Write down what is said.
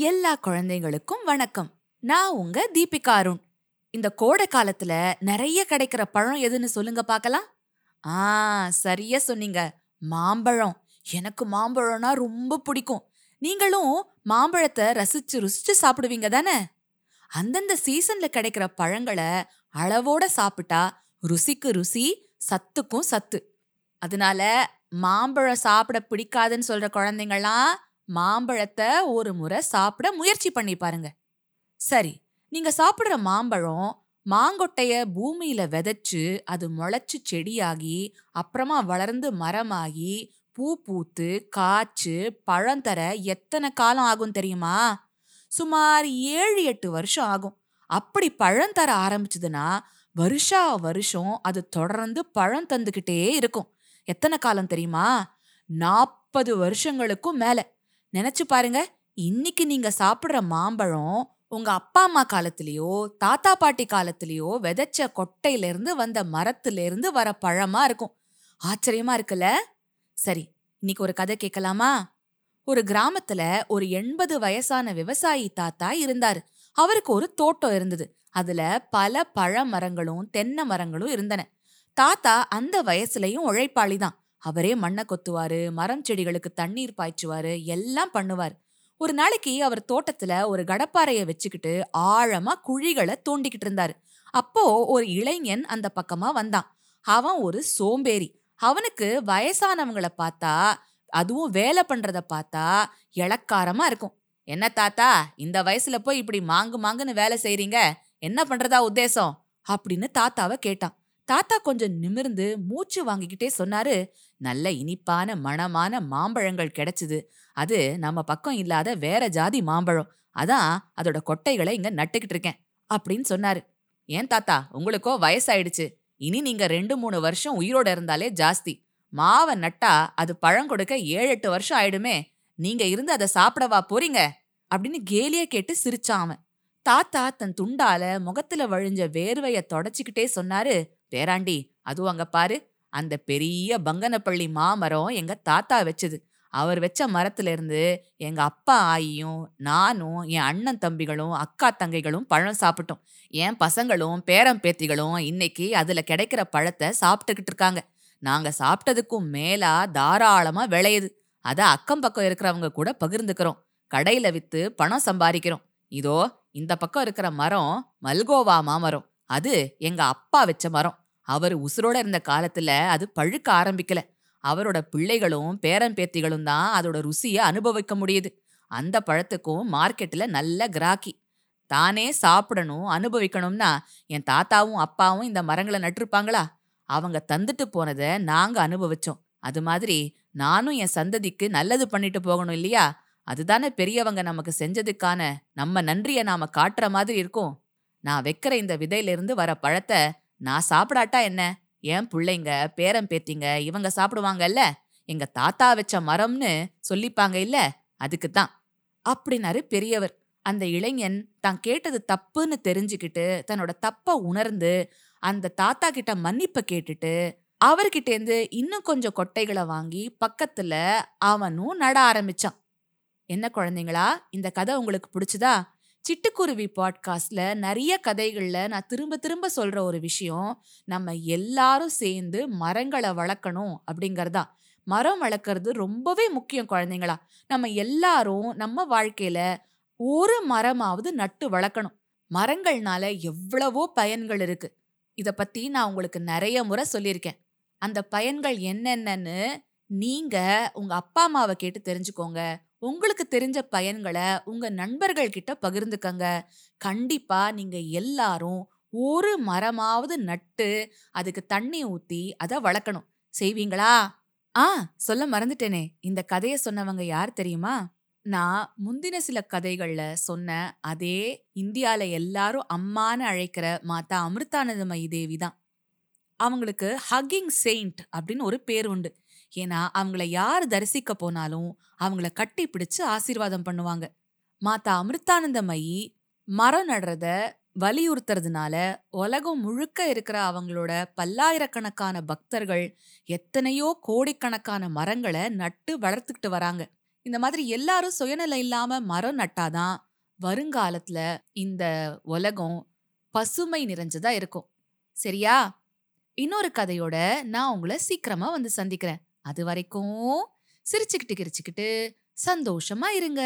எல்லா குழந்தைங்களுக்கும் வணக்கம். நான் உங்க தீபிகா அருண். இந்த கோடை காலத்துல நிறைய கிடைக்கிற பழம் எதுன்னு சொல்லுங்க பார்க்கலாம். ஆ சரியா சொன்னீங்க. மாம்பழம். எனக்கு மாம்பழம்னா ரொம்ப பிடிக்கும். நீங்களும் மாம்பழத்தை ரசிச்சு ருசிச்சு சாப்பிடுவீங்க தானே? அந்தந்த சீசன்ல கிடைக்கிற பழங்களை அளவோட சாப்பிட்டா ருசிக்கு ருசி சத்துக்கும் சத்து. அதனால மாம்பழம் சாப்பிட பிடிக்காதுன்னு சொல்ற குழந்தைங்களாம் மாம்பழத்தை ஒரு முறை சாப்பிட முயற்சி பண்ணி பாருங்க. சரி நீங்க சாப்பிடுற மாம்பழம் மாங்கொட்டைய பூமியில விதைச்சு அது முளைச்சு செடியாகி அப்புறமா வளர்ந்து மரமாகி பூ பூத்து காய்ச்சு பழம் தர எத்தனை காலம் ஆகும் தெரியுமா? சுமார் ஏழு எட்டு வருஷம் ஆகும். அப்படி பழம் தர ஆரம்பிச்சதுன்னா வருஷா வருஷம் அது தொடர்ந்து பழம் தந்துக்கிட்டே இருக்கும். எத்தனை காலம் தெரியுமா? நாற்பது வருஷங்களுக்கும் மேலே. நினைச்சு பாருங்க. இன்னைக்கு நீங்க சாப்பிடுற மாம்பழம் உங்க அப்பா அம்மா காலத்திலயோ தாத்தா பாட்டி காலத்திலயோ விதைச்ச கொட்டையிலிருந்து வந்த மரத்துல இருந்து வர பழமா இருக்கும். ஆச்சரியமா இருக்குல்ல? சரி இன்னைக்கு ஒரு கதை கேட்கலாமா? ஒரு கிராமத்துல ஒரு எண்பது வயசான விவசாயி தாத்தா இருந்தாரு. அவருக்கு ஒரு தோட்டம் இருந்தது. அதுல பல பழ மரங்களும் தென்னை மரங்களும் இருந்தன. தாத்தா அந்த வயசுலயும் உழைப்பாளி தான் அவரே மண்ணை கொத்துவாரு மரம் செடிகளுக்கு தண்ணீர் பாய்ச்சுவாரு எல்லாம் பண்ணுவார். ஒரு நாளைக்கு அவர் தோட்டத்துல ஒரு கடப்பாறைய வச்சுக்கிட்டு ஆழமா குழிகளை தோண்டிக்கிட்டு இருந்தாரு. அப்போ ஒரு இளைஞன் அந்த பக்கமா வந்தான். அவன் ஒரு சோம்பேறி. அவனுக்கு வயசானவங்களை பார்த்தா அதுவும் வேலை பண்றத பார்த்தா இளக்காரமா இருக்கும். என்ன தாத்தா இந்த வயசுல போய் இப்படி மாங்கு மாங்குன்னு வேலை செய்றீங்க? என்ன பண்றதா உத்தேசம்? அப்படின்னு தாத்தாவை கேட்டான். தாத்தா கொஞ்சம் நிமிர்ந்து மூச்சு வாங்கிக்கிட்டே சொன்னாரு நல்ல இனிப்பான மணமான மாம்பழங்கள் கிடைச்சது. அது நம்ம பக்கம் இல்லாத வேற ஜாதி மாம்பழம். அதான் அதோட கொட்டைகளை இங்க நட்டுக்கிட்டு இருக்கேன் அப்படின்னு சொன்னாரு. ஏன் தாத்தா உங்களுக்கோ வயசாயிடுச்சு. இனி நீங்க ரெண்டு மூணு வருஷம் உயிரோட இருந்தாலே ஜாஸ்தி. மாவை நட்டா அது பழம் கொடுக்க ஏழு எட்டு வருஷம் ஆயிடுமே. நீங்க இருந்து அதை சாப்பிடவா போறீங்க? அப்படின்னு கேலிய கேட்டு சிரிச்சான் அவன். தாத்தா தன் துண்டால முகத்துல வழிஞ்ச வேர்வைய தொடச்சிக்கிட்டே சொன்னாரு பேராண்டி அதுவும் அங்க பாரு. அந்த பெரிய பங்கனப்பள்ளி மாமரம் எங்க தாத்தா வச்சது. அவர் வச்ச மரத்துல இருந்து எங்க அப்பா ஆயியும் நானும் என் அண்ணன் தம்பிகளும் அக்கா தங்கைகளும் பழம் சாப்பிட்டோம். என் பசங்களும் பேரம் பேத்திகளும் இன்னைக்கு அதுல கிடைக்கிற பழத்தை சாப்பிட்டுக்கிட்டு இருக்காங்க. நாங்க சாப்பிட்டதுக்கும் மேலா தாராளமா விளையுது. அத அக்கம் பக்கம் இருக்கிறவங்க கூட பகிர்ந்துக்கிறோம். கடையில வித்து பணம் சம்பாதிக்கிறோம் இதோ இந்த பக்கம் இருக்கிற மரம் மல்கோவா மாமரம். அது எங்க அப்பா வச்ச மரம். அவர் உசுரோட இருந்த காலத்துல அது பழுக்க ஆரம்பிக்கல. அவரோட பிள்ளைகளும் பேரம்பேத்திகளும் தான் அதோட ருசிய அனுபவிக்க முடியுது. அந்த பழத்துக்கும் மார்க்கெட்ல நல்ல கிராக்கி. தானே சாப்பிடணும் அனுபவிக்கணும்னா என் தாத்தாவும் அப்பாவும் இந்த மரங்களை நட்டிருப்பாங்களா? அவங்க தந்துட்டு போனதை நாங்க அனுபவிச்சோம். அது மாதிரி நானும் என் சந்ததிக்கு நல்லது பண்ணிட்டு போகணும் இல்லையா? அதுதானே பெரியவங்க நமக்கு செஞ்சதுக்கான நம்ம நன்றிய நாம காட்டுற மாதிரி இருக்கும். நான் வைக்கிற இந்த விதையிலிருந்து வர பழத்தை நான் சாப்பிடாட்டா என்ன? ஏன் பிள்ளைங்க பேரம் பேத்திங்க இவங்க சாப்பிடுவாங்கல்ல? எங்க தாத்தா வச்ச மரம்னு சொல்லிப்பாங்க இல்ல? அதுக்கு தான் அப்படின்னாரு பெரியவர். அந்த இளைஞன் தான் கேட்டது தப்புன்னு தெரிஞ்சுக்கிட்டு தன்னோட தப்ப உணர்ந்து அந்த தாத்தா கிட்ட மன்னிப்ப கேட்டுட்டு அவர்கிட்டேருந்து இன்னும் கொஞ்சம் கொட்டைகளை வாங்கி பக்கத்துல அவனும் நட ஆரம்பிச்சான். என்ன குழந்தைங்களா? இந்த கதை உங்களுக்கு பிடிச்சதா? சிட்டுக்குருவி பாட்காஸ்ட்ல நிறைய கதைகள்ல நான் திரும்ப திரும்ப சொல்ற ஒரு விஷயம் நம்ம எல்லாரும் சேர்ந்து மரங்களை வளர்க்கணும் அப்படிங்கறதா. மரம் வளர்க்குறது ரொம்பவே முக்கியம் குழந்தைங்களா. நம்ம எல்லாரும் நம்ம வாழ்க்கையில ஒரு மரமாவது நட்டு வளர்க்கணும். மரங்கள்னால எவ்வளவோ பயன்கள் இருக்கு. இதை பத்தி நான் உங்களுக்கு நிறைய முறை சொல்லியிருக்கேன். அந்த பயன்கள் என்னென்னன்னு நீங்க உங்க அப்பா அம்மாவை கேட்டு தெரிஞ்சுக்கோங்க. உங்களுக்கு தெரிஞ்ச பயன்களை உங்க நண்பர்கள் கிட்ட பகிர்ந்துக்கங்க. கண்டிப்பா நீங்க எல்லாரும் ஒரு மரமாவது நட்டு அதுக்கு தண்ணி ஊத்தி அதை வளர்க்கணும் செய்வீங்களா? ஆ சொல்ல மறந்துட்டேனே. இந்த கதையை சொன்னவங்க யார் தெரியுமா? நான் முந்தின சில கதைகள்ல சொன்ன அதே இந்தியால எல்லாரும் அம்மான்னு அழைக்கிற மாதா அமிர்தானந்தமயி தேவி தான். அவங்களுக்கு ஹக்கிங் செயிண்ட் அப்படின்னு ஒரு பேர் உண்டு. ஏன்னா அவங்கள யார் தரிசிக்க போனாலும் அவங்கள கட்டி பிடிச்சு ஆசீர்வாதம் பண்ணுவாங்க. மாதா அமிர்தானந்தமயி மரம் நடுறத வலியுறுத்துறதுனால உலகம் முழுக்க இருக்கிற அவங்களோட பல்லாயிரக்கணக்கான பக்தர்கள் எத்தனையோ கோடிக்கணக்கான மரங்களை நட்டு வளர்த்துக்கிட்டு வராங்க. இந்த மாதிரி எல்லாரும் சுயநிலை இல்லாம மரம் நட்டாதான் வருங்காலத்துல இந்த உலகம் பசுமை நிறைஞ்சதா இருக்கும். சரியா? இன்னொரு கதையோட நான் உங்களை சீக்கிரமா வந்து சந்திக்கிறேன். அது வரைக்கும் சிரிச்சுக்கிட்டு கிரிச்சுக்கிட்டு சந்தோஷமா இருங்க.